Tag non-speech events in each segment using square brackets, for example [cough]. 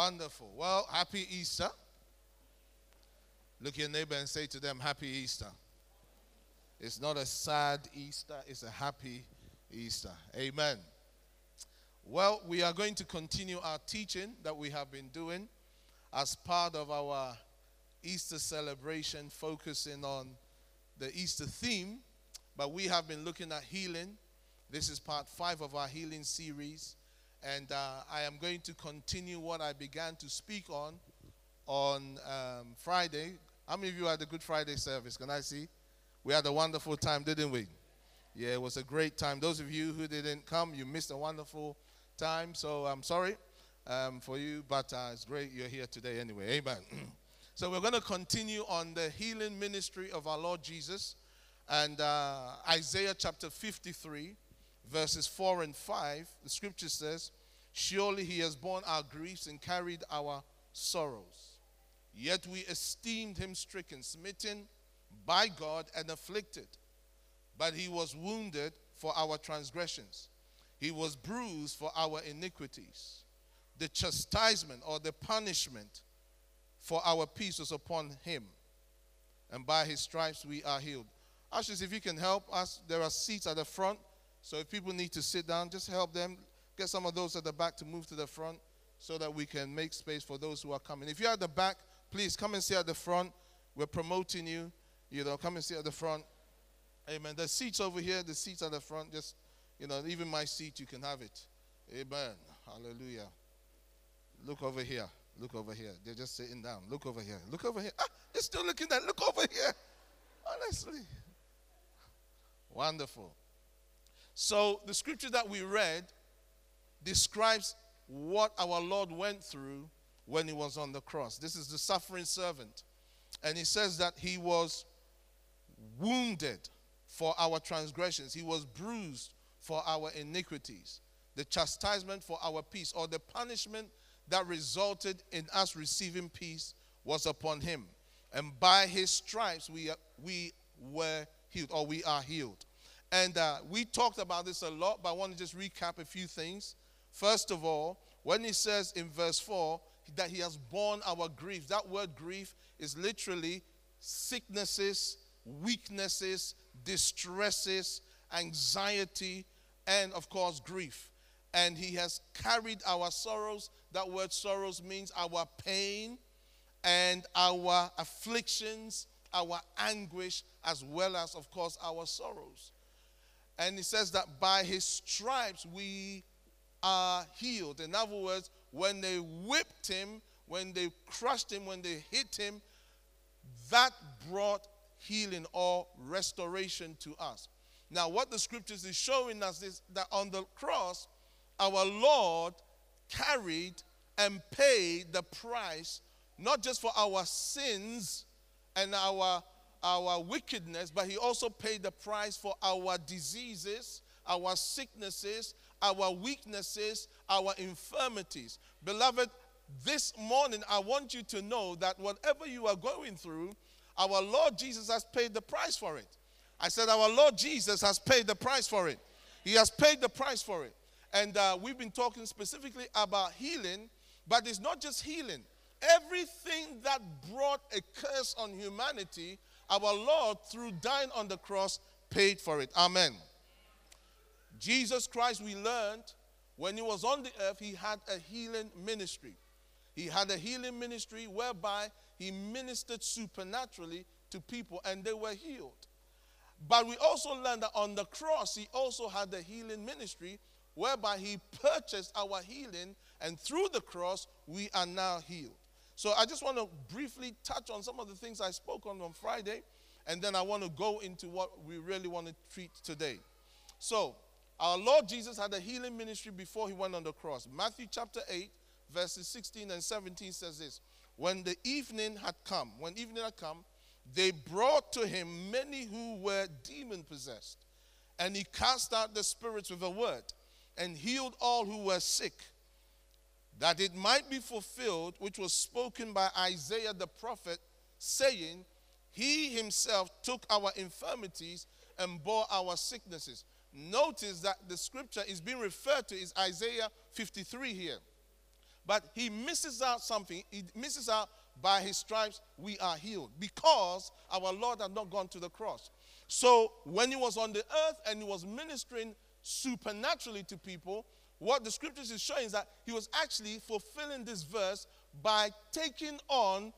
Wonderful. Well, happy Easter. Look your neighbor and say to them, Happy Easter. It's not a sad Easter, it's a happy Easter. Amen. Well, we are going to continue our teaching that we have been doing as part of our Easter celebration, focusing on the Easter theme. But we have been looking at healing. This is part five of our healing series. And uh, I am going to continue what I began to speak on on um, Friday. How many of you had the Good Friday service? Can I see? We had a wonderful time, didn't we? Yeah, it was a great time. Those of you who didn't come, you missed a wonderful time. So I'm sorry um, for you, but uh, it's great you're here today anyway. Amen. [clears throat] so we're going to continue on the healing ministry of our Lord Jesus. And uh, Isaiah chapter 53 verses 4 and 5, the scripture says, Surely he has borne our griefs and carried our sorrows. Yet we esteemed him stricken, smitten by God, and afflicted. But he was wounded for our transgressions, he was bruised for our iniquities. The chastisement or the punishment for our peace was upon him, and by his stripes we are healed. Ushers, if you can help us, there are seats at the front. So if people need to sit down, just help them. Get some of those at the back to move to the front so that we can make space for those who are coming. If you're at the back, please come and sit at the front. We're promoting you. You know, come and sit at the front. Amen. The seats over here, the seats at the front, just, you know, even my seat, you can have it. Amen. Hallelujah. Look over here. Look over here. They're just sitting down. Look over here. Look over here. Ah, they're still looking at. Look over here. Honestly. Wonderful. So, the scripture that we read describes what our Lord went through when he was on the cross. This is the suffering servant. And he says that he was wounded for our transgressions, he was bruised for our iniquities. The chastisement for our peace, or the punishment that resulted in us receiving peace, was upon him. And by his stripes we, we were healed, or we are healed. And uh, we talked about this a lot, but I want to just recap a few things. First of all, when he says in verse 4 that he has borne our grief, that word grief is literally sicknesses, weaknesses, distresses, anxiety, and of course, grief. And he has carried our sorrows. That word sorrows means our pain and our afflictions, our anguish, as well as, of course, our sorrows. And he says that by his stripes we are healed. In other words, when they whipped him, when they crushed him, when they hit him, that brought healing or restoration to us. Now, what the scriptures is showing us is that on the cross, our Lord carried and paid the price, not just for our sins and our our wickedness, but he also paid the price for our diseases, our sicknesses, our weaknesses, our infirmities. Beloved, this morning I want you to know that whatever you are going through, our Lord Jesus has paid the price for it. I said, Our Lord Jesus has paid the price for it. He has paid the price for it. And uh, we've been talking specifically about healing, but it's not just healing. Everything that brought a curse on humanity our Lord, through dying on the cross, paid for it. Amen. Jesus Christ, we learned when he was on the earth, he had a healing ministry. He had a healing ministry whereby he ministered supernaturally to people and they were healed. But we also learned that on the cross, he also had a healing ministry whereby he purchased our healing, and through the cross, we are now healed. So I just want to briefly touch on some of the things I spoke on on Friday, and then I want to go into what we really want to treat today. So, our Lord Jesus had a healing ministry before he went on the cross. Matthew chapter 8, verses 16 and 17 says this When the evening had come, when evening had come, they brought to him many who were demon possessed. And he cast out the spirits with a word and healed all who were sick that it might be fulfilled, which was spoken by Isaiah the prophet, saying, He himself took our infirmities and bore our sicknesses. Notice that the scripture is being referred to is Isaiah 53 here. But he misses out something. He misses out by his stripes we are healed because our Lord had not gone to the cross. So when he was on the earth and he was ministering supernaturally to people, what the scriptures is showing is that he was actually fulfilling this verse by taking on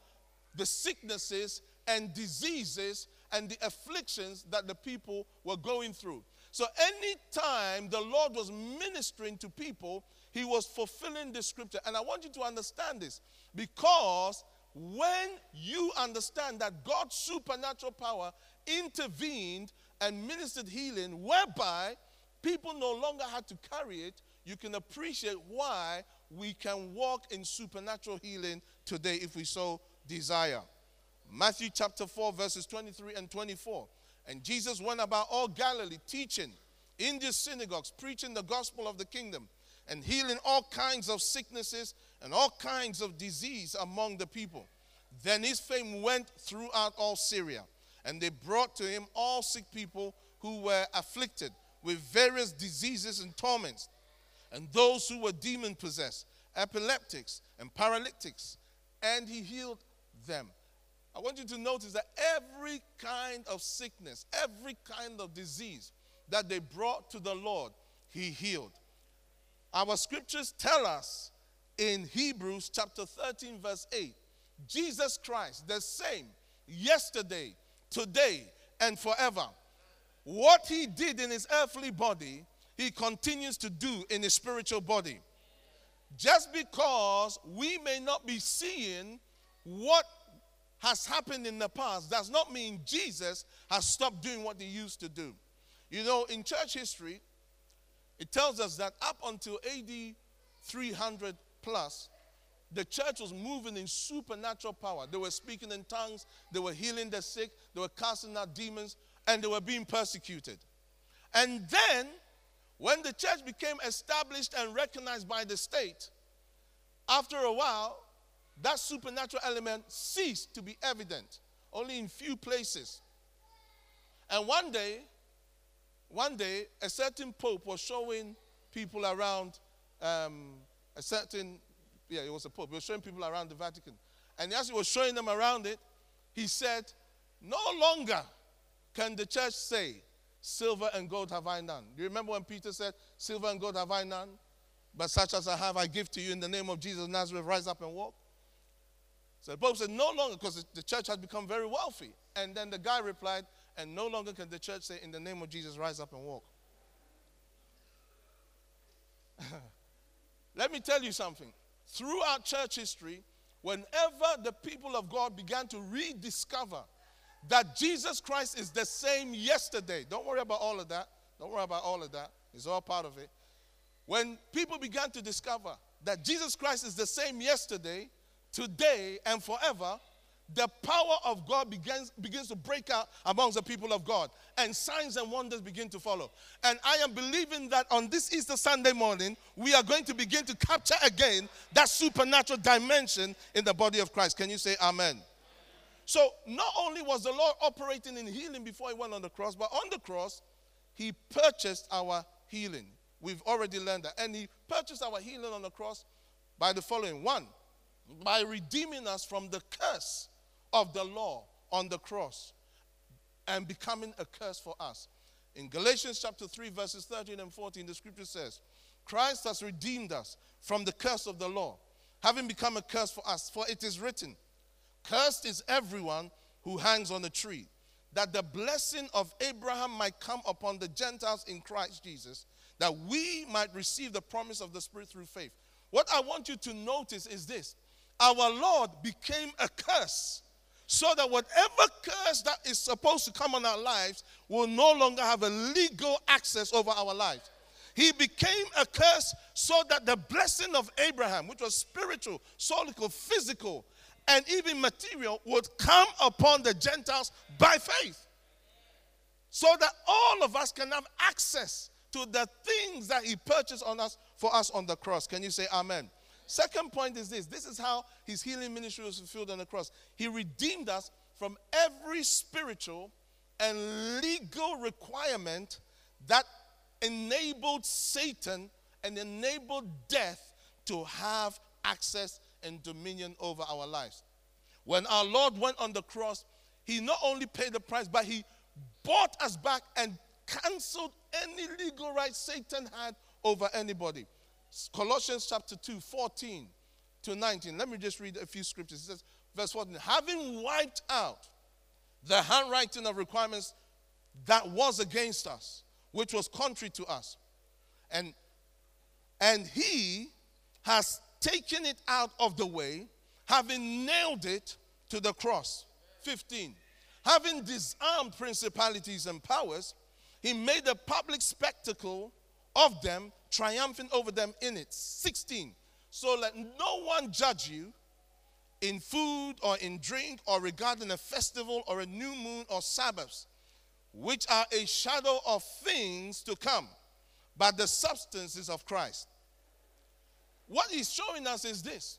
the sicknesses and diseases and the afflictions that the people were going through. So anytime the Lord was ministering to people, he was fulfilling the scripture. And I want you to understand this because when you understand that God's supernatural power intervened and ministered healing, whereby people no longer had to carry it, you can appreciate why we can walk in supernatural healing today if we so desire. Matthew chapter 4, verses 23 and 24. And Jesus went about all Galilee, teaching in the synagogues, preaching the gospel of the kingdom, and healing all kinds of sicknesses and all kinds of disease among the people. Then his fame went throughout all Syria, and they brought to him all sick people who were afflicted with various diseases and torments, and those who were demon possessed, epileptics, and paralytics, and he healed them. I want you to notice that every kind of sickness, every kind of disease that they brought to the Lord, he healed. Our scriptures tell us in Hebrews chapter 13, verse 8 Jesus Christ, the same yesterday, today, and forever. What he did in his earthly body, he continues to do in his spiritual body. Just because we may not be seeing what has happened in the past does not mean Jesus has stopped doing what he used to do. You know, in church history, it tells us that up until AD 300 plus, the church was moving in supernatural power. They were speaking in tongues, they were healing the sick, they were casting out demons, and they were being persecuted. And then, when the church became established and recognized by the state, after a while, that supernatural element ceased to be evident, only in few places. And one day, one day, a certain pope was showing people around um, a certain, yeah, it was a pope. He was showing people around the Vatican. And as he was showing them around it, he said, No longer can the church say, Silver and gold have I none. Do you remember when Peter said, Silver and gold have I none? But such as I have, I give to you in the name of Jesus Nazareth, rise up and walk. So the Pope said, no longer, because the church had become very wealthy. And then the guy replied, and no longer can the church say, in the name of Jesus, rise up and walk. [laughs] Let me tell you something. Throughout church history, whenever the people of God began to rediscover that Jesus Christ is the same yesterday, don't worry about all of that. Don't worry about all of that. It's all part of it. When people began to discover that Jesus Christ is the same yesterday, today and forever, the power of God begins, begins to break out amongst the people of God, and signs and wonders begin to follow. And I am believing that on this Easter Sunday morning, we are going to begin to capture again that supernatural dimension in the body of Christ. Can you say amen? So, not only was the Lord operating in healing before he went on the cross, but on the cross, he purchased our healing. We've already learned that. And he purchased our healing on the cross by the following one, by redeeming us from the curse of the law on the cross and becoming a curse for us. In Galatians chapter 3, verses 13 and 14, the scripture says, Christ has redeemed us from the curse of the law, having become a curse for us. For it is written, Cursed is everyone who hangs on a tree, that the blessing of Abraham might come upon the Gentiles in Christ Jesus, that we might receive the promise of the Spirit through faith. What I want you to notice is this our Lord became a curse so that whatever curse that is supposed to come on our lives will no longer have a legal access over our lives. He became a curse so that the blessing of Abraham, which was spiritual, solical, physical, and even material, would come upon the Gentiles by faith. So that all of us can have access to the things that he purchased on us for us on the cross. Can you say amen? Second point is this this is how his healing ministry was fulfilled on the cross. He redeemed us from every spiritual and legal requirement that enabled Satan and enabled death to have access and dominion over our lives. When our Lord went on the cross, he not only paid the price, but he bought us back and canceled any legal right Satan had over anybody. Colossians chapter 2, 14 to 19. Let me just read a few scriptures. It says, verse 14, having wiped out the handwriting of requirements that was against us, which was contrary to us. And, and he has taken it out of the way, having nailed it to the cross. 15. Having disarmed principalities and powers, he made a public spectacle of them, triumphing over them in it. 16. So let no one judge you in food or in drink or regarding a festival or a new moon or Sabbaths, which are a shadow of things to come, but the substances of Christ. What he's showing us is this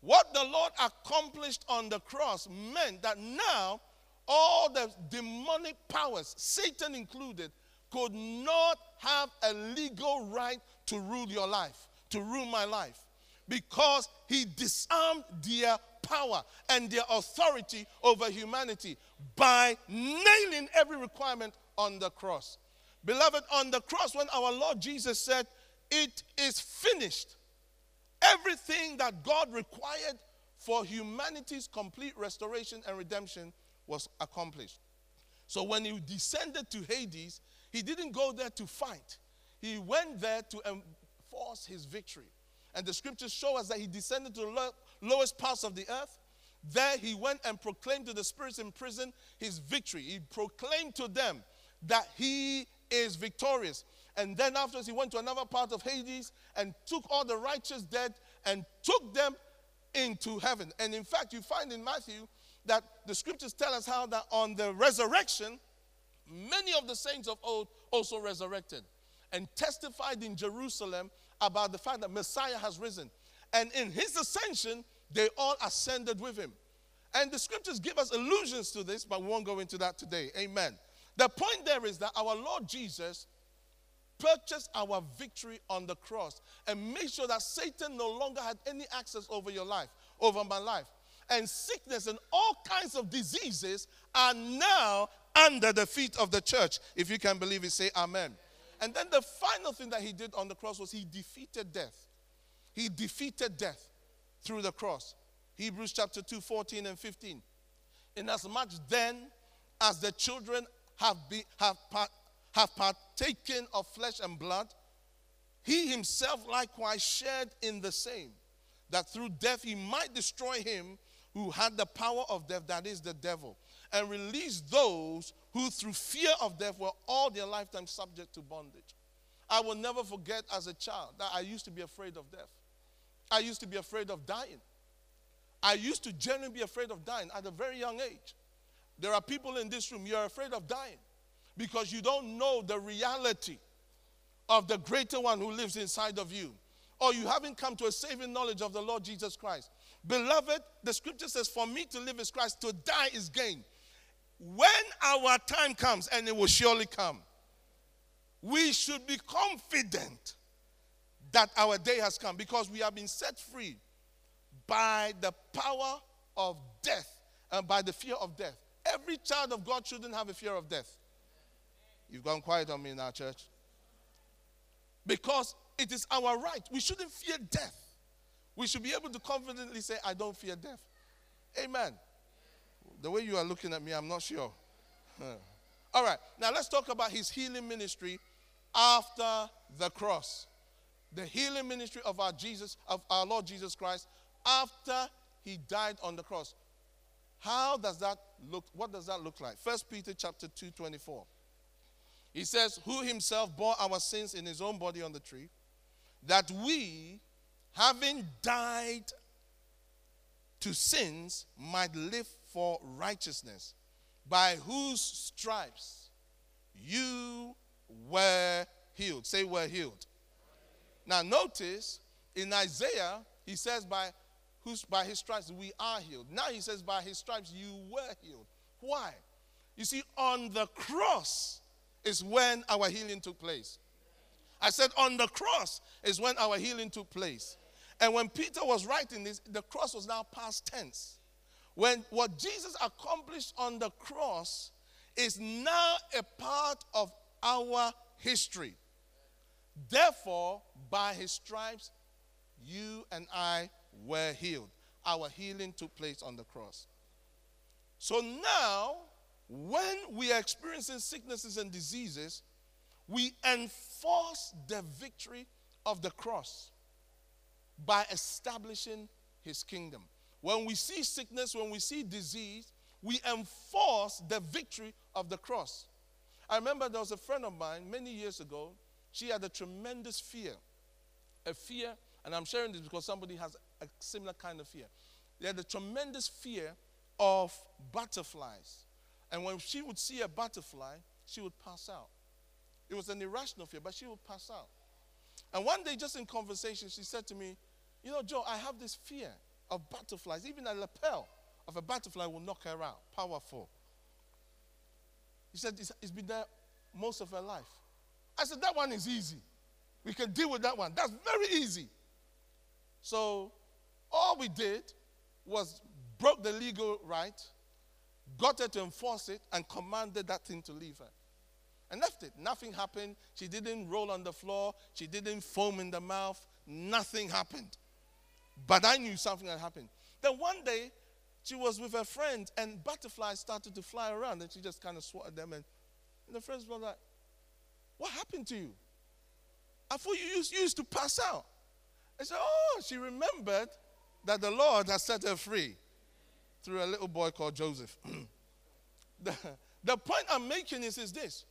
what the Lord accomplished on the cross meant that now all the demonic powers, Satan included, could not have a legal right to rule your life, to rule my life, because he disarmed their power and their authority over humanity by nailing every requirement on the cross. Beloved, on the cross, when our Lord Jesus said, It is finished, everything that God required for humanity's complete restoration and redemption was accomplished. So when he descended to Hades, he didn't go there to fight, he went there to enforce his victory. And the scriptures show us that he descended to the lowest parts of the earth. There he went and proclaimed to the spirits in prison his victory. He proclaimed to them that he is victorious. And then afterwards, he went to another part of Hades and took all the righteous dead and took them into heaven. And in fact, you find in Matthew that the scriptures tell us how that on the resurrection, many of the saints of old also resurrected and testified in Jerusalem about the fact that Messiah has risen. And in his ascension, they all ascended with him. And the scriptures give us allusions to this, but we won't go into that today. Amen. The point there is that our Lord Jesus purchased our victory on the cross and made sure that Satan no longer had any access over your life, over my life and sickness and all kinds of diseases are now under the feet of the church. If you can believe it, say amen. And then the final thing that he did on the cross was he defeated death. He defeated death through the cross. Hebrews chapter 2, 14 and 15. Inasmuch then as the children have, be, have, have partaken of flesh and blood, he himself likewise shared in the same, that through death he might destroy him who had the power of death, that is the devil, and release those who through fear of death were all their lifetime subject to bondage. I will never forget as a child that I used to be afraid of death. I used to be afraid of dying. I used to genuinely be afraid of dying at a very young age. There are people in this room, you're afraid of dying because you don't know the reality of the greater one who lives inside of you. Or you haven't come to a saving knowledge of the Lord Jesus Christ. Beloved, the scripture says, For me to live is Christ, to die is gain. When our time comes, and it will surely come, we should be confident that our day has come because we have been set free by the power of death and by the fear of death. Every child of God shouldn't have a fear of death. You've gone quiet on me in our church. Because it is our right. We shouldn't fear death we should be able to confidently say, I don't fear death. Amen. The way you are looking at me, I'm not sure. [laughs] All right, now let's talk about his healing ministry after the cross. The healing ministry of our Jesus, of our Lord Jesus Christ, after he died on the cross. How does that look? What does that look like? First Peter chapter 2, 24. He says, Who himself bore our sins in his own body on the tree, that we having died to sins, might live for righteousness, by whose stripes you were healed. Say, were healed. Now, notice in Isaiah, he says, by, whose, by his stripes we are healed. Now he says, by his stripes you were healed. Why? You see, on the cross is when our healing took place. I said, on the cross is when our healing took place. And when Peter was writing this, the cross was now past tense. When what Jesus accomplished on the cross is now a part of our history. Therefore, by his stripes, you and I were healed. Our healing took place on the cross. So now, when we are experiencing sicknesses and diseases, we enforce the victory of the cross by establishing his kingdom. When we see sickness, when we see disease, we enforce the victory of the cross. I remember there was a friend of mine many years ago. She had a tremendous fear. A fear, and I'm sharing this because somebody has a similar kind of fear. They had a tremendous fear of butterflies. And when she would see a butterfly, she would pass out. It was an irrational fear, but she would pass out. And one day, just in conversation, she said to me, You know, Joe, I have this fear of butterflies. Even a lapel of a butterfly will knock her out. Powerful. He said, it's, it's been there most of her life. I said, That one is easy. We can deal with that one. That's very easy. So, all we did was broke the legal right, got her to enforce it, and commanded that thing to leave her and left it. Nothing happened. She didn't roll on the floor. She didn't foam in the mouth. Nothing happened. But I knew something had happened. Then one day, she was with her friend, and butterflies started to fly around, and she just kind of swatted them. And, and the friends were like, What happened to you? I thought you used, used to pass out. I said, Oh, she remembered that the Lord has set her free through a little boy called Joseph. [clears throat] the, the point I'm making is, is this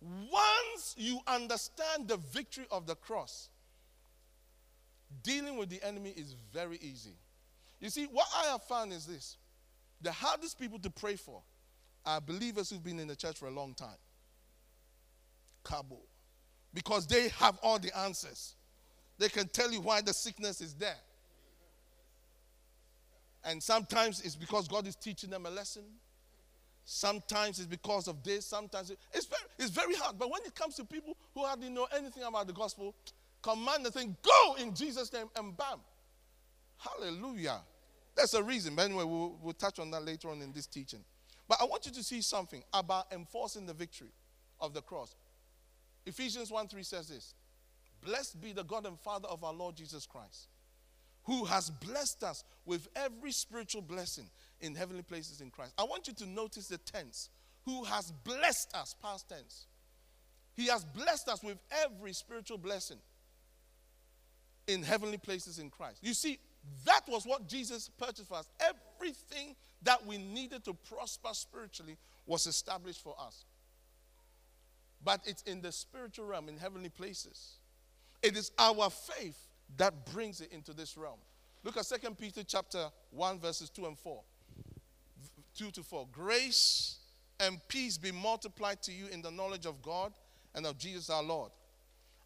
once you understand the victory of the cross, dealing with the enemy is very easy. You see, what I have found is this the hardest people to pray for are believers who've been in the church for a long time. Cabo. Because they have all the answers. They can tell you why the sickness is there. And sometimes it's because God is teaching them a lesson. Sometimes it's because of this. Sometimes it's very, it's very hard. But when it comes to people who hardly know anything about the gospel, command the thing, go in Jesus' name, and bam. Hallelujah. That's a reason. But anyway, we'll, we'll touch on that later on in this teaching. But I want you to see something about enforcing the victory of the cross. Ephesians 1 3 says this Blessed be the God and Father of our Lord Jesus Christ, who has blessed us with every spiritual blessing in heavenly places in Christ. I want you to notice the tense. Who has blessed us, past tense. He has blessed us with every spiritual blessing in heavenly places in Christ. You see, that was what Jesus purchased for us. Everything that we needed to prosper spiritually was established for us. But it's in the spiritual realm, in heavenly places. It is our faith that brings it into this realm. Look at 2 Peter chapter 1, verses 2 and 4. 2 to 4. Grace and peace be multiplied to you in the knowledge of God and of Jesus our Lord.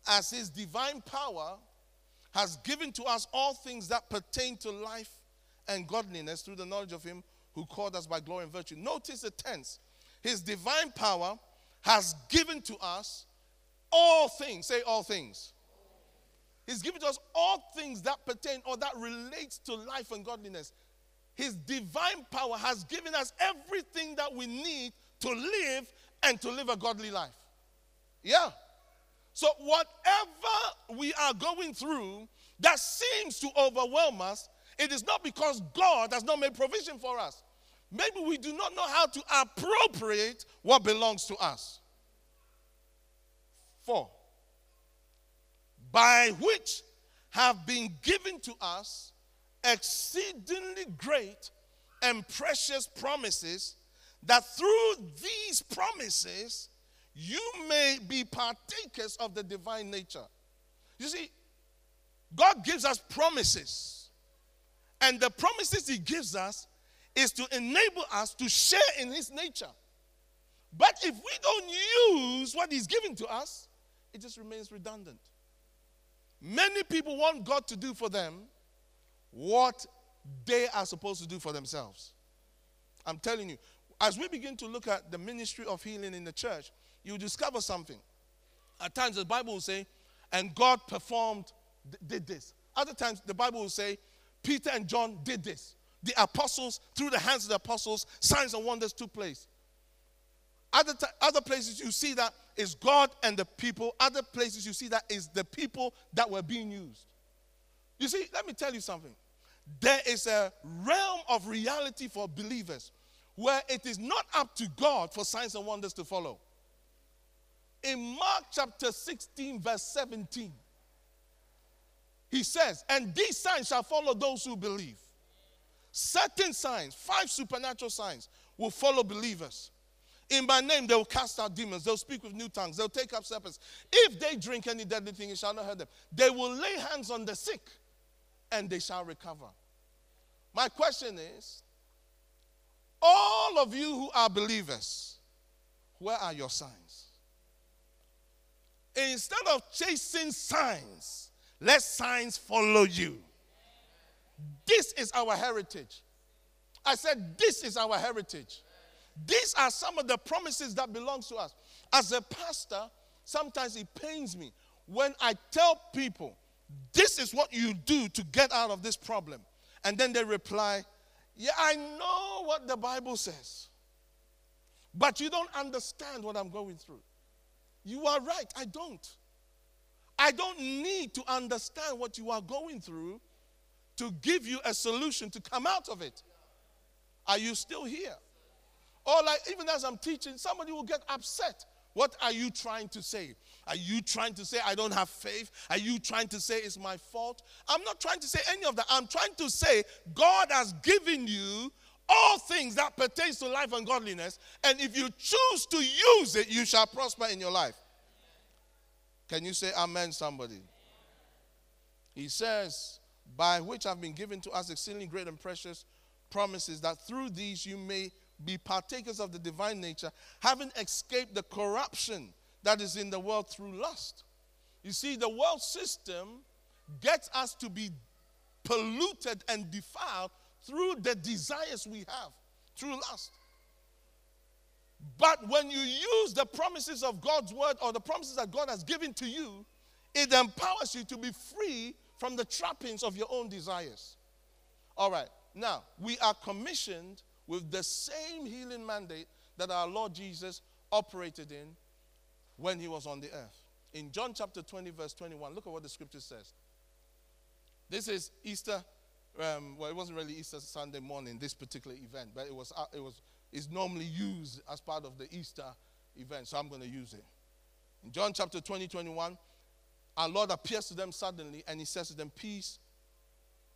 As his divine power has given to us all things that pertain to life and godliness through the knowledge of him who called us by glory and virtue. Notice the tense. His divine power has given to us all things. Say all things. He's given to us all things that pertain or that relates to life and godliness. His divine power has given us everything that we need to live and to live a godly life. Yeah. So, whatever we are going through that seems to overwhelm us, it is not because God has not made provision for us. Maybe we do not know how to appropriate what belongs to us. Four, by which have been given to us exceedingly great and precious promises, that through these promises you may be partakers of the divine nature. You see, God gives us promises, and the promises He gives us is to enable us to share in His nature. But if we don't use what He's given to us, it just remains redundant. Many people want God to do for them what they are supposed to do for themselves. I'm telling you, as we begin to look at the ministry of healing in the church, you discover something. At times, the Bible will say, and God performed, did this. Other times, the Bible will say, Peter and John did this. The apostles, through the hands of the apostles, signs and wonders took place. Other, t- other places you see that is God and the people. Other places you see that is the people that were being used. You see, let me tell you something. There is a realm of reality for believers where it is not up to God for signs and wonders to follow. In Mark chapter 16, verse 17, he says, And these signs shall follow those who believe. Certain signs, five supernatural signs, will follow believers. In my name, they will cast out demons. They'll speak with new tongues. They'll take up serpents. If they drink any deadly thing, it shall not hurt them. They will lay hands on the sick and they shall recover. My question is all of you who are believers, where are your signs? Instead of chasing signs, let signs follow you. This is our heritage. I said, This is our heritage. These are some of the promises that belongs to us. As a pastor, sometimes it pains me when I tell people, this is what you do to get out of this problem. And then they reply, Yeah, I know what the Bible says, but you don't understand what I'm going through. You are right, I don't. I don't need to understand what you are going through to give you a solution to come out of it. Are you still here? Or, like, even as I'm teaching, somebody will get upset. What are you trying to say? Are you trying to say I don't have faith? Are you trying to say it's my fault? I'm not trying to say any of that. I'm trying to say God has given you all things that pertains to life and godliness, and if you choose to use it, you shall prosper in your life. Can you say amen, somebody? He says, by which have been given to us exceedingly great and precious promises, that through these you may be partakers of the divine nature, having escaped the corruption that is in the world through lust. You see, the world system gets us to be polluted and defiled through the desires we have, through lust. But when you use the promises of God's word or the promises that God has given to you, it empowers you to be free from the trappings of your own desires. All right, now we are commissioned with the same healing mandate that our Lord Jesus operated in when he was on the earth. In John chapter 20, verse 21, look at what the scripture says. This is Easter. Um, well, it wasn't really Easter Sunday morning, this particular event, but it was, uh, it was is normally used as part of the Easter event, so I'm going to use it. In John chapter 20, 21, our Lord appears to them suddenly and he says to them, Peace.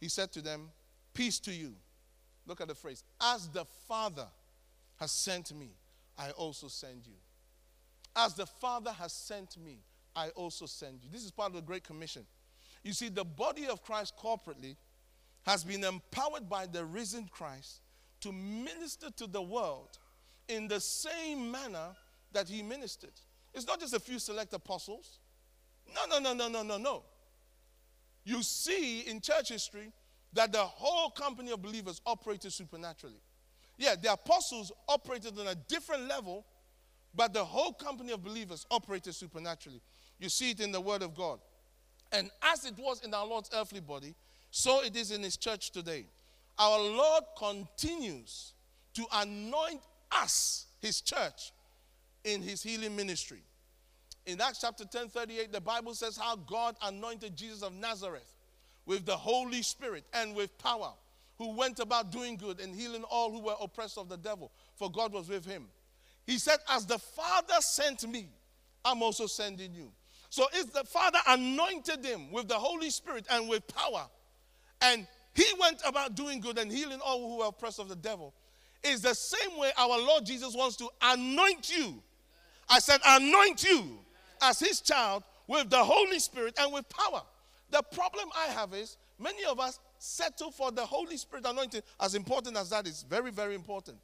He said to them, Peace to you. Look at the phrase. As the Father has sent me, I also send you. As the Father has sent me, I also send you. This is part of the Great Commission. You see, the body of Christ corporately has been empowered by the risen Christ to minister to the world in the same manner that he ministered. It's not just a few select apostles. No, no, no, no, no, no, no. You see in church history that the whole company of believers operated supernaturally. Yeah, the apostles operated on a different level, but the whole company of believers operated supernaturally. You see it in the Word of God. And as it was in our Lord's earthly body, so it is in His church today. Our Lord continues to anoint us, His church, in His healing ministry. In Acts chapter 10 38, the Bible says how God anointed Jesus of Nazareth with the Holy Spirit and with power, who went about doing good and healing all who were oppressed of the devil, for God was with him. He said, As the Father sent me, I'm also sending you. So if the Father anointed him with the Holy Spirit and with power, and he went about doing good and healing all who were oppressed of the devil, is the same way our Lord Jesus wants to anoint you. I said, anoint you as his child with the Holy Spirit and with power. The problem I have is many of us settle for the Holy Spirit anointing, as important as that is, very, very important.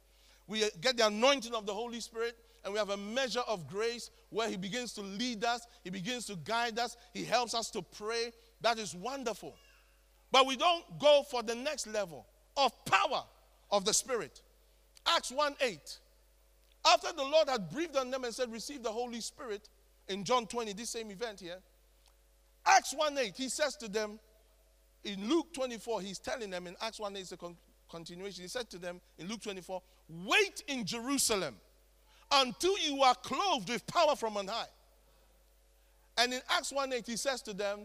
We get the anointing of the Holy Spirit, and we have a measure of grace where He begins to lead us, He begins to guide us, He helps us to pray. That is wonderful. But we don't go for the next level of power of the Spirit. Acts 1 8. After the Lord had breathed on them and said, Receive the Holy Spirit, in John 20, this same event here, Acts 1 8, he says to them, in Luke 24, he's telling them in Acts 1 it's a con- continuation. He said to them in Luke 24, Wait in Jerusalem until you are clothed with power from on high. And in Acts 1 8, he says to them,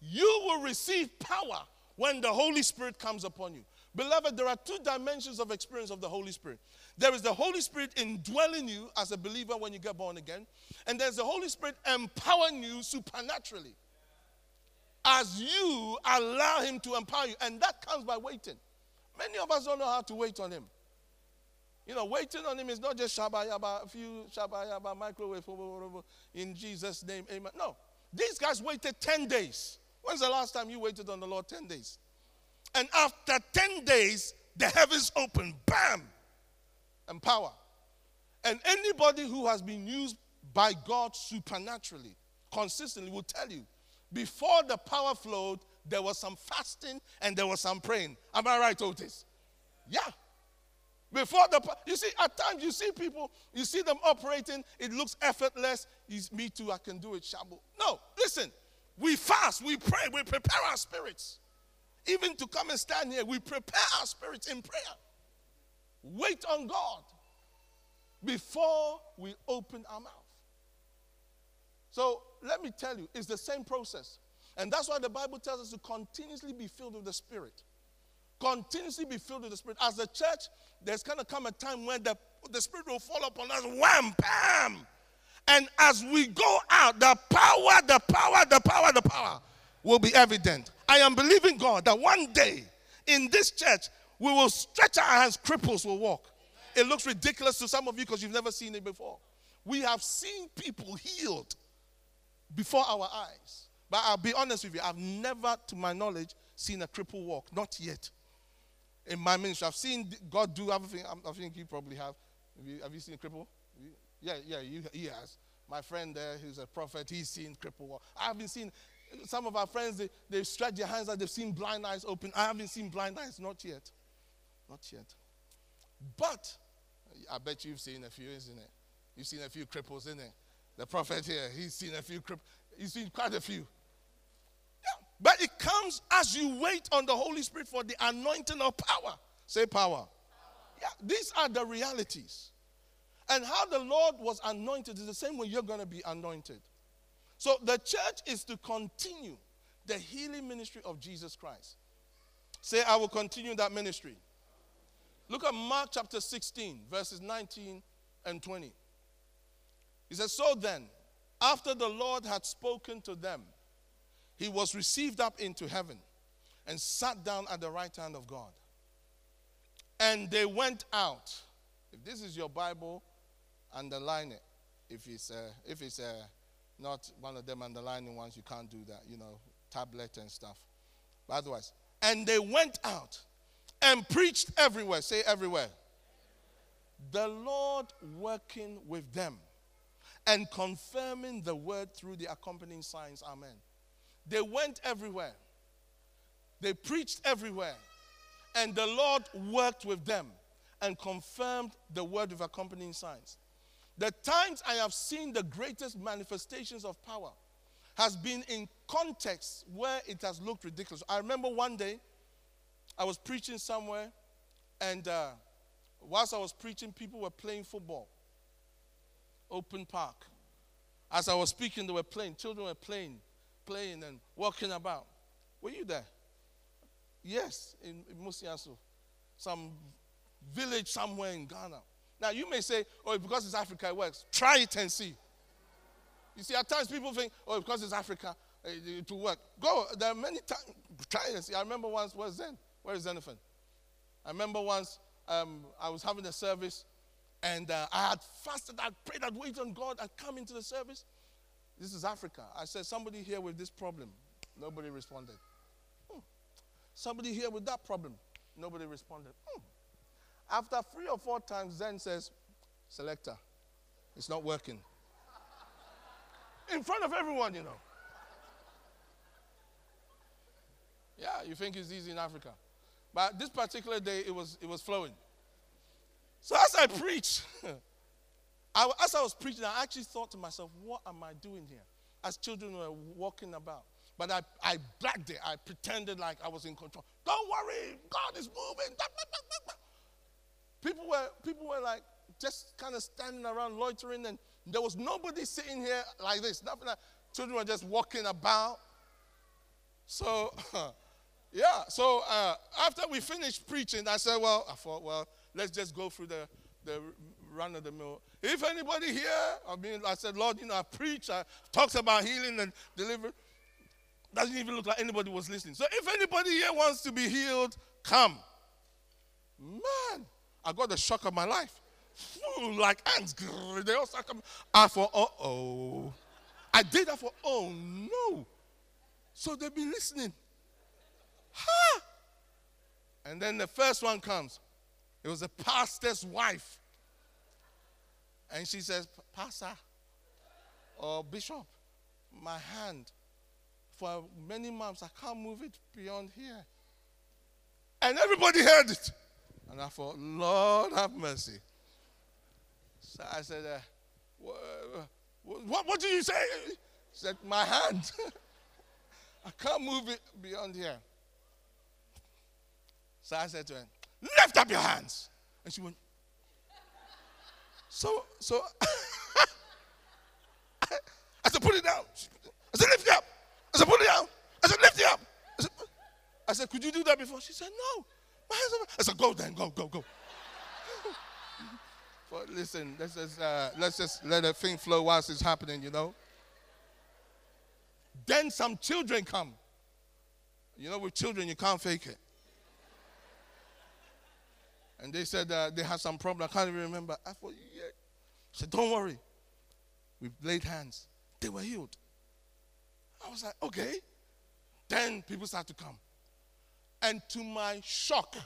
You will receive power when the Holy Spirit comes upon you. Beloved, there are two dimensions of experience of the Holy Spirit. There is the Holy Spirit indwelling you as a believer when you get born again, and there's the Holy Spirit empowering you supernaturally as you allow Him to empower you. And that comes by waiting. Many of us don't know how to wait on Him. You know, waiting on Him is not just Shabbat Yaba, a few Shabbat Yaba, microwave, in Jesus' name, amen. No. These guys waited 10 days. When's the last time you waited on the Lord? 10 days. And after 10 days, the heavens opened, bam, and power. And anybody who has been used by God supernaturally, consistently, will tell you before the power flowed, there was some fasting and there was some praying. Am I right, Otis? Yeah. Before the, you see, at times you see people, you see them operating, it looks effortless. It's me too, I can do it, shabu. No, listen, we fast, we pray, we prepare our spirits. Even to come and stand here, we prepare our spirits in prayer. Wait on God before we open our mouth. So let me tell you, it's the same process. And that's why the Bible tells us to continuously be filled with the Spirit. Continuously be filled with the Spirit. As a church, there's going to come a time when the, the Spirit will fall upon us, wham, bam. And as we go out, the power, the power, the power, the power will be evident. I am believing God that one day in this church, we will stretch our hands, cripples will walk. It looks ridiculous to some of you because you've never seen it before. We have seen people healed before our eyes. But I'll be honest with you, I've never, to my knowledge, seen a cripple walk. Not yet. In my ministry, I've seen God do everything. I think you probably have. Have you, have you seen a cripple? Yeah, yeah, you, he has. My friend there, who's a prophet, he's seen cripple walk. I haven't seen some of our friends, they, they stretch their hands out, they've seen blind eyes open. I haven't seen blind eyes, not yet. Not yet. But I bet you've seen a few, isn't it? You've seen a few cripples, isn't it? The prophet here, he's seen a few. He's seen quite a few. Yeah. But it comes as you wait on the Holy Spirit for the anointing of power. Say power. power. Yeah, these are the realities. And how the Lord was anointed is the same way you're going to be anointed. So the church is to continue the healing ministry of Jesus Christ. Say, I will continue that ministry. Look at Mark chapter 16, verses 19 and 20. He says, So then, after the Lord had spoken to them, he was received up into heaven and sat down at the right hand of God. And they went out. If this is your Bible, underline it. If it's, uh, if it's uh, not one of them underlining ones, you can't do that, you know, tablet and stuff. But otherwise, and they went out and preached everywhere. Say everywhere. The Lord working with them and confirming the word through the accompanying signs. Amen. They went everywhere, they preached everywhere, and the Lord worked with them and confirmed the word with accompanying signs. The times I have seen the greatest manifestations of power has been in contexts where it has looked ridiculous. I remember one day I was preaching somewhere, and uh, whilst I was preaching, people were playing football. Open park. As I was speaking, they were playing. Children were playing, playing and walking about. Were you there? Yes, in, in Musiaso, some village somewhere in Ghana. Now you may say, oh, because it's Africa, it works. Try it and see. You see, at times people think, oh, because it's Africa, it will work. Go. There are many times. Try and see. I remember once, where's Zen? Where is Xenophon? I remember once um, I was having a service and uh, I had fasted, I prayed, I'd waited on God, I'd come into the service. This is Africa. I said, somebody here with this problem. Nobody responded. Hmm. Somebody here with that problem. Nobody responded. Hmm. After three or four times, Zen says, Selector, it's not working. In front of everyone, you know. Yeah, you think it's easy in Africa. But this particular day, it was, it was flowing. So as I preached, [laughs] I, as I was preaching, I actually thought to myself, what am I doing here? As children were walking about. But I, I blacked it. I pretended like I was in control. Don't worry, God is moving. People were, people were like just kind of standing around loitering, and there was nobody sitting here like this. Nothing like, children were just walking about. So, [laughs] yeah. So uh, after we finished preaching, I said, well, I thought, well, let's just go through the, the run of the mill. If anybody here, I mean, I said, Lord, you know, I preach, I talks about healing and deliverance. Doesn't even look like anybody was listening. So if anybody here wants to be healed, come. Man, I got the shock of my life. like ants, they all start coming. I thought, uh oh. I did that for, oh no. So they've been listening. Ha! And then the first one comes. It was a pastor's wife. And she says, Pastor or Bishop, my hand for many months, I can't move it beyond here. And everybody heard it. And I thought, Lord have mercy. So I said, uh, what, what did you say? He said, My hand. [laughs] I can't move it beyond here. So I said to her, Lift up your hands. And she went, So, so [laughs] I said, Put it down. I said, Lift it up. I said, Put it down. I said, Lift it up. I said, I said Could you do that before? She said, No. I said, Go then, go, go, go. [laughs] but listen, let's just, uh, let's just let the thing flow whilst it's happening, you know. Then some children come. You know, with children, you can't fake it. And they said uh, they had some problem. I can't even remember. I thought, yeah. Said, don't worry. We laid hands. They were healed. I was like, okay. Then people start to come. And to my shock,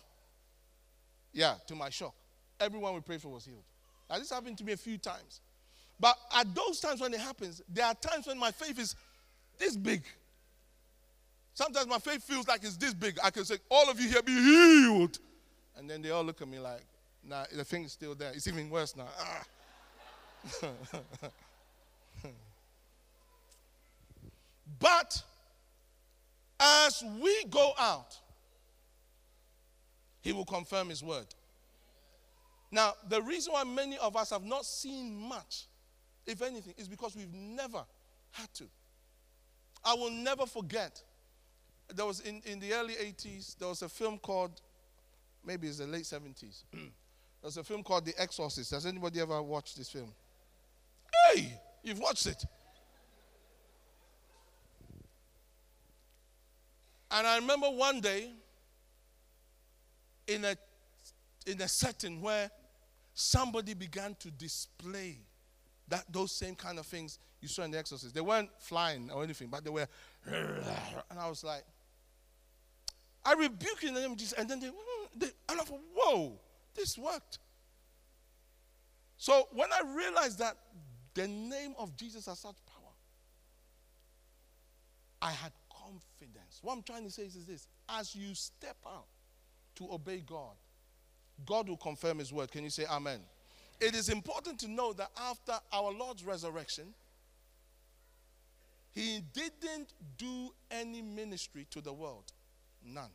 yeah, to my shock, everyone we prayed for was healed. Now, this happened to me a few times. But at those times when it happens, there are times when my faith is this big. Sometimes my faith feels like it's this big. I can say, All of you here be healed. And then they all look at me like, Nah, the thing is still there. It's even worse now. Ah. [laughs] but as we go out, he will confirm his word. Now, the reason why many of us have not seen much, if anything, is because we've never had to. I will never forget. There was in, in the early 80s, there was a film called, maybe it's the late 70s. [clears throat] There's a film called The Exorcist. Has anybody ever watched this film? Hey, you've watched it. And I remember one day in a in a setting where somebody began to display that those same kind of things you saw in the exorcist. They weren't flying or anything, but they were [laughs] and I was like, I rebuke in the name of Jesus, and then they, hmm, they and I thought, whoa, this worked. So when I realized that the name of Jesus has such power, I had confidence. What I'm trying to say is this as you step out to obey God, God will confirm His word. Can you say Amen? It is important to know that after our Lord's resurrection, He didn't do any ministry to the world. None.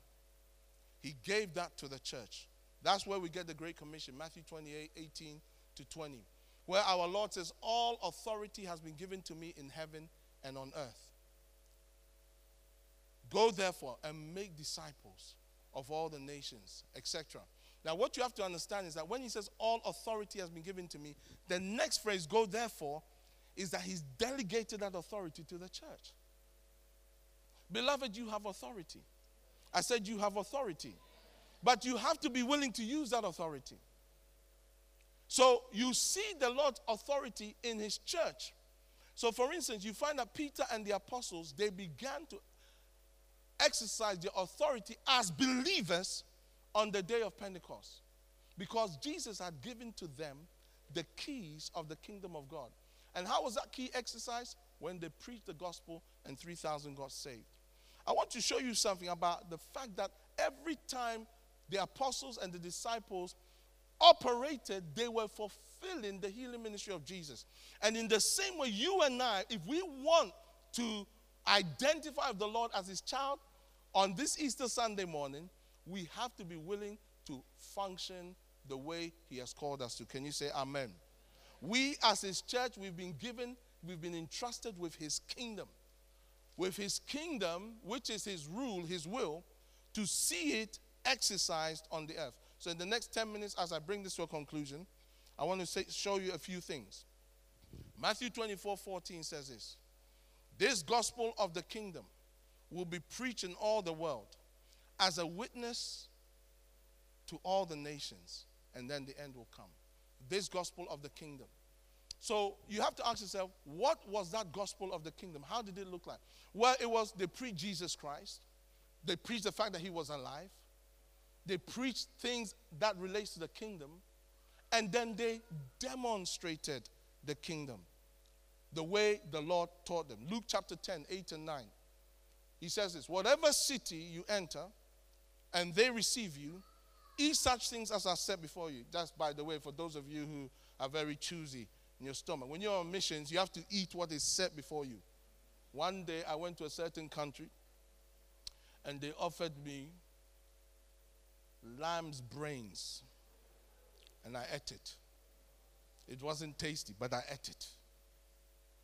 He gave that to the church. That's where we get the Great Commission, Matthew 28 18 to 20, where our Lord says, All authority has been given to me in heaven and on earth. Go therefore and make disciples of all the nations, etc. Now, what you have to understand is that when he says, All authority has been given to me, the next phrase, go therefore, is that he's delegated that authority to the church. Beloved, you have authority. I said you have authority. But you have to be willing to use that authority. So you see the Lord's authority in his church. So, for instance, you find that Peter and the apostles, they began to exercise their authority as believers on the day of Pentecost because Jesus had given to them the keys of the kingdom of God. And how was that key exercised? When they preached the gospel and 3,000 got saved. I want to show you something about the fact that every time the apostles and the disciples operated, they were fulfilling the healing ministry of Jesus. And in the same way, you and I, if we want to identify the Lord as his child on this Easter Sunday morning, we have to be willing to function the way he has called us to. Can you say amen? We as his church, we've been given, we've been entrusted with his kingdom. With his kingdom, which is his rule, his will, to see it exercised on the earth. So, in the next 10 minutes, as I bring this to a conclusion, I want to say, show you a few things. Matthew 24 14 says this This gospel of the kingdom will be preached in all the world as a witness to all the nations, and then the end will come. This gospel of the kingdom. So you have to ask yourself, what was that gospel of the kingdom? How did it look like? Well, it was they preached Jesus Christ. They preached the fact that he was alive. They preached things that relates to the kingdom. And then they demonstrated the kingdom the way the Lord taught them. Luke chapter 10, 8 and 9. He says this Whatever city you enter and they receive you, eat such things as are set before you. That's, by the way, for those of you who are very choosy in your stomach. When you're on missions, you have to eat what is set before you. One day I went to a certain country and they offered me lamb's brains and I ate it. It wasn't tasty, but I ate it.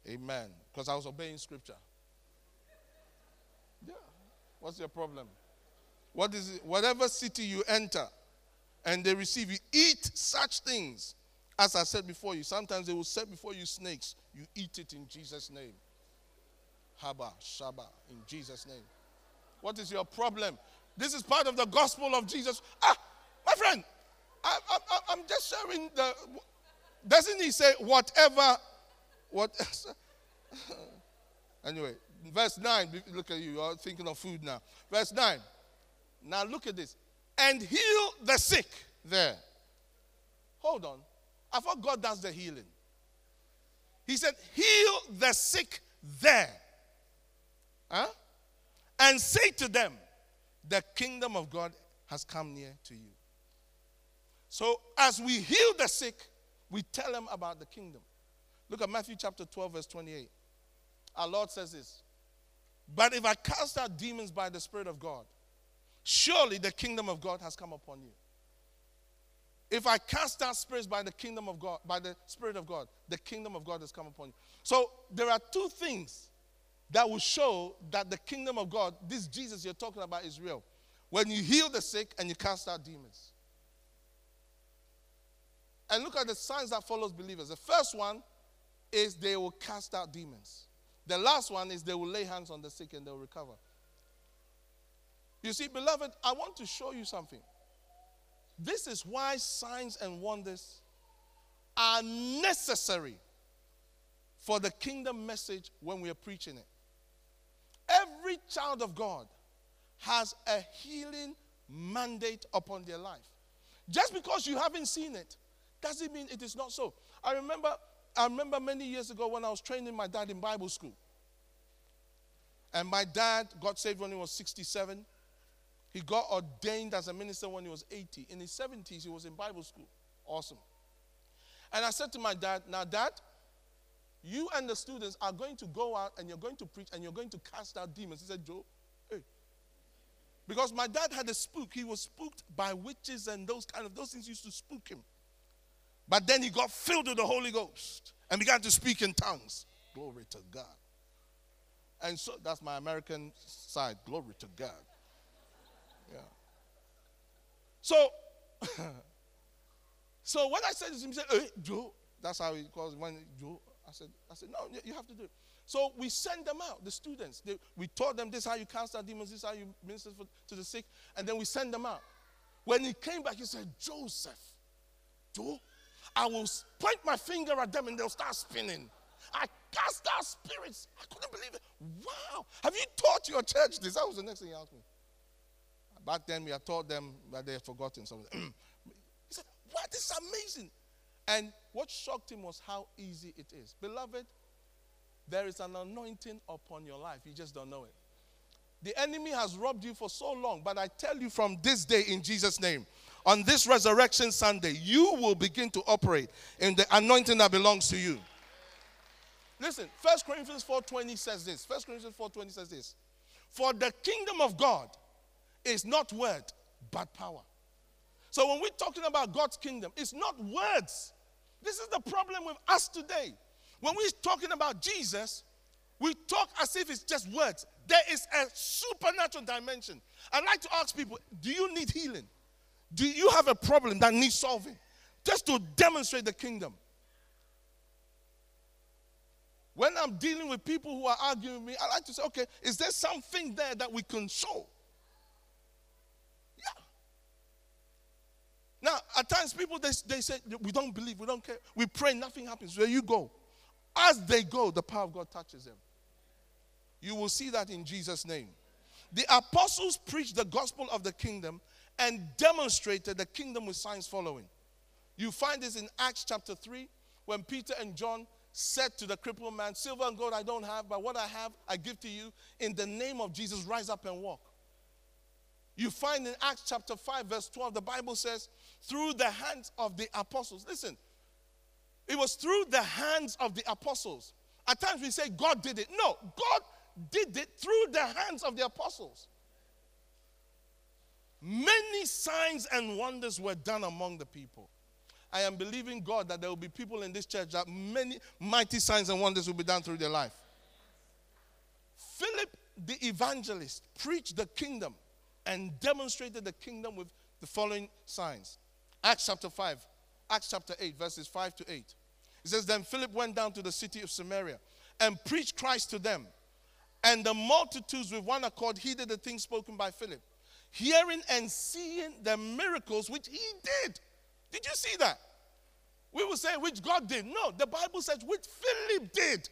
Amen. Because I was obeying scripture. Yeah. What's your problem? What is it? Whatever city you enter and they receive you, eat such things. As I said before you, sometimes they will set before you snakes. You eat it in Jesus' name. Haba, Shaba, in Jesus' name. What is your problem? This is part of the gospel of Jesus. Ah, my friend, I, am just sharing the. Doesn't he say whatever? What? [laughs] anyway, verse 9, look at you, you're thinking of food now. Verse 9. Now look at this. And heal the sick there. Hold on. I thought God does the healing. He said, heal the sick there. Huh? And say to them, the kingdom of God has come near to you. So as we heal the sick, we tell them about the kingdom. Look at Matthew chapter 12, verse 28. Our Lord says this But if I cast out demons by the Spirit of God, surely the kingdom of God has come upon you. If I cast out spirits by the kingdom of God, by the Spirit of God, the kingdom of God has come upon you. So there are two things that will show that the kingdom of God, this Jesus you're talking about, is real. When you heal the sick and you cast out demons. And look at the signs that follows believers. The first one is they will cast out demons. The last one is they will lay hands on the sick and they'll recover. You see, beloved, I want to show you something. This is why signs and wonders are necessary for the kingdom message when we are preaching it. Every child of God has a healing mandate upon their life. Just because you haven't seen it doesn't mean it is not so. I remember I remember many years ago when I was training my dad in Bible school. And my dad got saved when he was 67. He got ordained as a minister when he was 80. In his 70s, he was in Bible school. Awesome. And I said to my dad, Now, dad, you and the students are going to go out and you're going to preach and you're going to cast out demons. He said, Joe, hey. Because my dad had a spook. He was spooked by witches and those kind of those things used to spook him. But then he got filled with the Holy Ghost and began to speak in tongues. Glory to God. And so that's my American side. Glory to God. Yeah. So, [laughs] so when I said this, he said, hey, Joe, that's how he calls when Joe. I said, I said, no, you have to do it. So we send them out, the students. They, we taught them this how you cast out demons, this how you minister for, to the sick, and then we send them out. When he came back, he said, Joseph, Joe, I will point my finger at them and they'll start spinning. I cast out spirits. I couldn't believe it. Wow. Have you taught your church this? That was the next thing he asked me. Back then, we had taught them, but they had forgotten something. [clears throat] he said, What? Is amazing. And what shocked him was how easy it is. Beloved, there is an anointing upon your life. You just don't know it. The enemy has robbed you for so long, but I tell you from this day in Jesus' name, on this resurrection Sunday, you will begin to operate in the anointing that belongs to you. listen, 1 Corinthians 4.20 says this. 1 Corinthians 4.20 says this. For the kingdom of God is not word, but power. So when we're talking about God's kingdom, it's not words. This is the problem with us today. When we're talking about Jesus, we talk as if it's just words. There is a supernatural dimension. I'd like to ask people do you need healing? Do you have a problem that needs solving? Just to demonstrate the kingdom. When I'm dealing with people who are arguing with me, I like to say, okay, is there something there that we can show? Yeah. Now, at times people they, they say, we don't believe, we don't care. We pray, nothing happens. Where you go. As they go, the power of God touches them. You will see that in Jesus' name. The apostles preached the gospel of the kingdom and demonstrated the kingdom with signs following. You find this in Acts chapter 3 when Peter and John said to the crippled man, Silver and gold I don't have, but what I have I give to you. In the name of Jesus, rise up and walk. You find in Acts chapter 5, verse 12, the Bible says, through the hands of the apostles. Listen, it was through the hands of the apostles. At times we say God did it. No, God did it through the hands of the apostles. Many signs and wonders were done among the people. I am believing God that there will be people in this church that many mighty signs and wonders will be done through their life. Philip the evangelist preached the kingdom and demonstrated the kingdom with the following signs. Acts chapter 5, Acts chapter 8, verses 5 to 8. It says, Then Philip went down to the city of Samaria and preached Christ to them. And the multitudes with one accord heeded the things spoken by Philip, hearing and seeing the miracles which he did. Did you see that? We will say which God did. No, the Bible says which Philip did.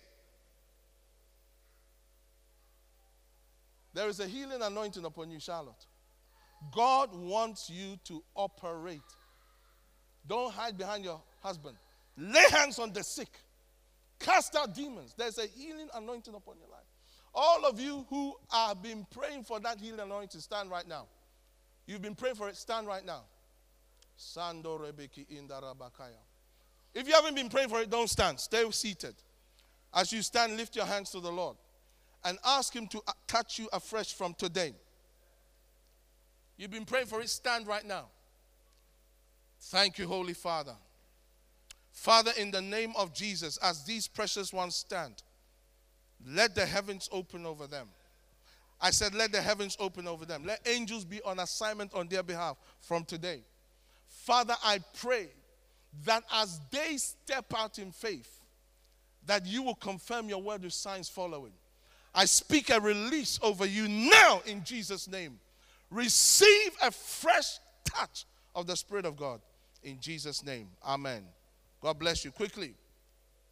There is a healing anointing upon you, Charlotte. God wants you to operate. Don't hide behind your husband. Lay hands on the sick. Cast out demons. There's a healing anointing upon your life. All of you who have been praying for that healing anointing, stand right now. You've been praying for it, stand right now. Sando Rebeki Indarabakaya. If you haven't been praying for it, don't stand. Stay seated. As you stand, lift your hands to the Lord and ask Him to touch you afresh from today. You've been praying for it, stand right now. Thank you, Holy Father. Father, in the name of Jesus, as these precious ones stand, let the heavens open over them. I said, let the heavens open over them. Let angels be on assignment on their behalf from today. Father, I pray that as they step out in faith, that you will confirm your word with signs following. I speak a release over you now in Jesus' name. Receive a fresh touch of the Spirit of God in Jesus' name. Amen. God bless you. Quickly,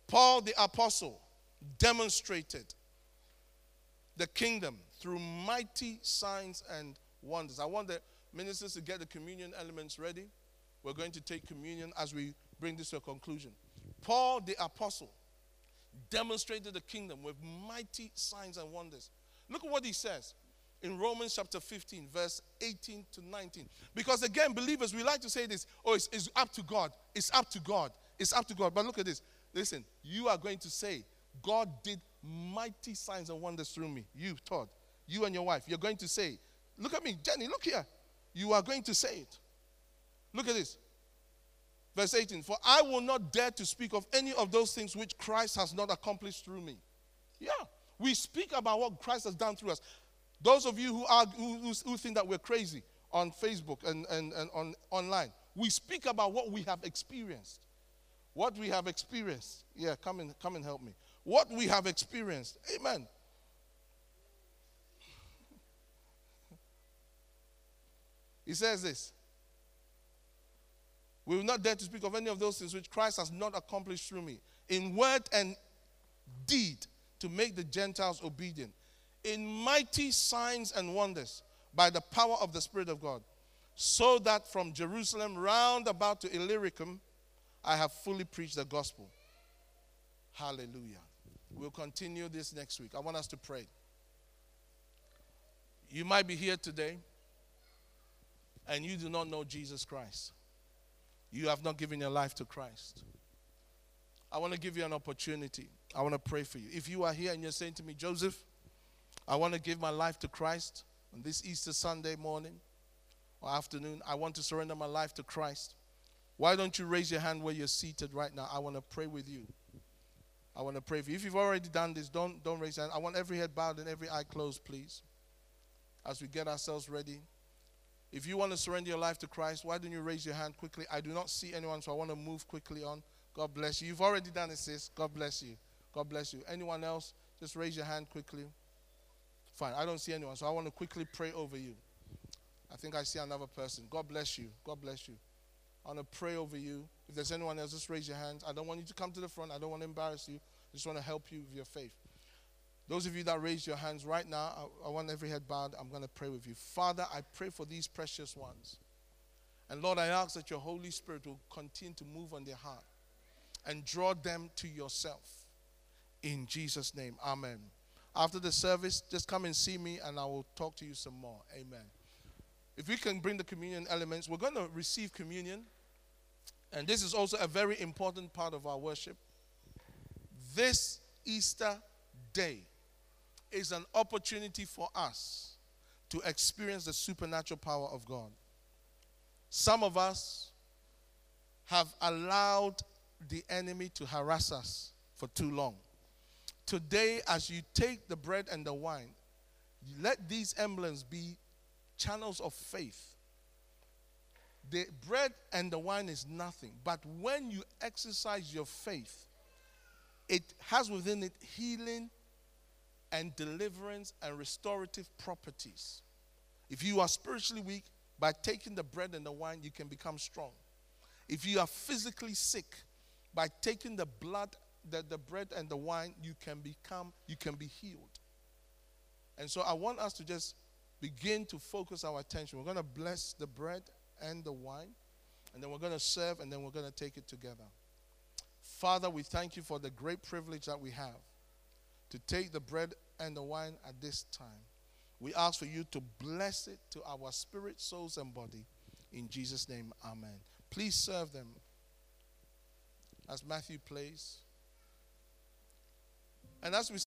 Paul the Apostle demonstrated the kingdom through mighty signs and wonders. I want the ministers to get the communion elements ready. We're going to take communion as we bring this to a conclusion. Paul the apostle demonstrated the kingdom with mighty signs and wonders. Look at what he says in Romans chapter 15, verse 18 to 19. Because again, believers, we like to say this oh, it's, it's up to God. It's up to God. It's up to God. But look at this. Listen, you are going to say, God did mighty signs and wonders through me. You, Todd, you and your wife, you're going to say, look at me, Jenny, look here. You are going to say it. Look at this. Verse 18 For I will not dare to speak of any of those things which Christ has not accomplished through me. Yeah, we speak about what Christ has done through us. Those of you who, are, who, who think that we're crazy on Facebook and, and, and on, online, we speak about what we have experienced. What we have experienced. Yeah, come and, come and help me. What we have experienced. Amen. He says this we will not dare to speak of any of those things which Christ has not accomplished through me, in word and deed, to make the Gentiles obedient, in mighty signs and wonders, by the power of the Spirit of God, so that from Jerusalem round about to Illyricum, I have fully preached the gospel. Hallelujah. We'll continue this next week. I want us to pray. You might be here today and you do not know Jesus Christ. You have not given your life to Christ. I want to give you an opportunity. I want to pray for you. If you are here and you're saying to me, Joseph, I want to give my life to Christ on this Easter Sunday morning or afternoon, I want to surrender my life to Christ. Why don't you raise your hand where you're seated right now? I want to pray with you. I want to pray for you. If you've already done this, don't, don't raise your hand. I want every head bowed and every eye closed, please, as we get ourselves ready. If you want to surrender your life to Christ, why don't you raise your hand quickly? I do not see anyone, so I want to move quickly on. God bless you. You've already done it, sis. God bless you. God bless you. Anyone else? Just raise your hand quickly. Fine. I don't see anyone, so I want to quickly pray over you. I think I see another person. God bless you. God bless you. I want to pray over you. If there's anyone else, just raise your hands. I don't want you to come to the front. I don't want to embarrass you. I just want to help you with your faith. Those of you that raise your hands right now, I, I want every head bowed. I'm going to pray with you. Father, I pray for these precious ones. And Lord, I ask that your Holy Spirit will continue to move on their heart and draw them to yourself. In Jesus' name, amen. After the service, just come and see me and I will talk to you some more. Amen. If we can bring the communion elements, we're going to receive communion. And this is also a very important part of our worship. This Easter day is an opportunity for us to experience the supernatural power of God. Some of us have allowed the enemy to harass us for too long. Today, as you take the bread and the wine, let these emblems be channels of faith. The bread and the wine is nothing, but when you exercise your faith, it has within it healing and deliverance and restorative properties. If you are spiritually weak, by taking the bread and the wine, you can become strong. If you are physically sick, by taking the blood, the, the bread and the wine, you can become, you can be healed. And so I want us to just begin to focus our attention. We're going to bless the bread and the wine, and then we're going to serve, and then we're going to take it together. Father, we thank you for the great privilege that we have to take the bread and the wine at this time. We ask for you to bless it to our spirit, souls, and body. In Jesus' name, amen. Please serve them as Matthew plays. And as we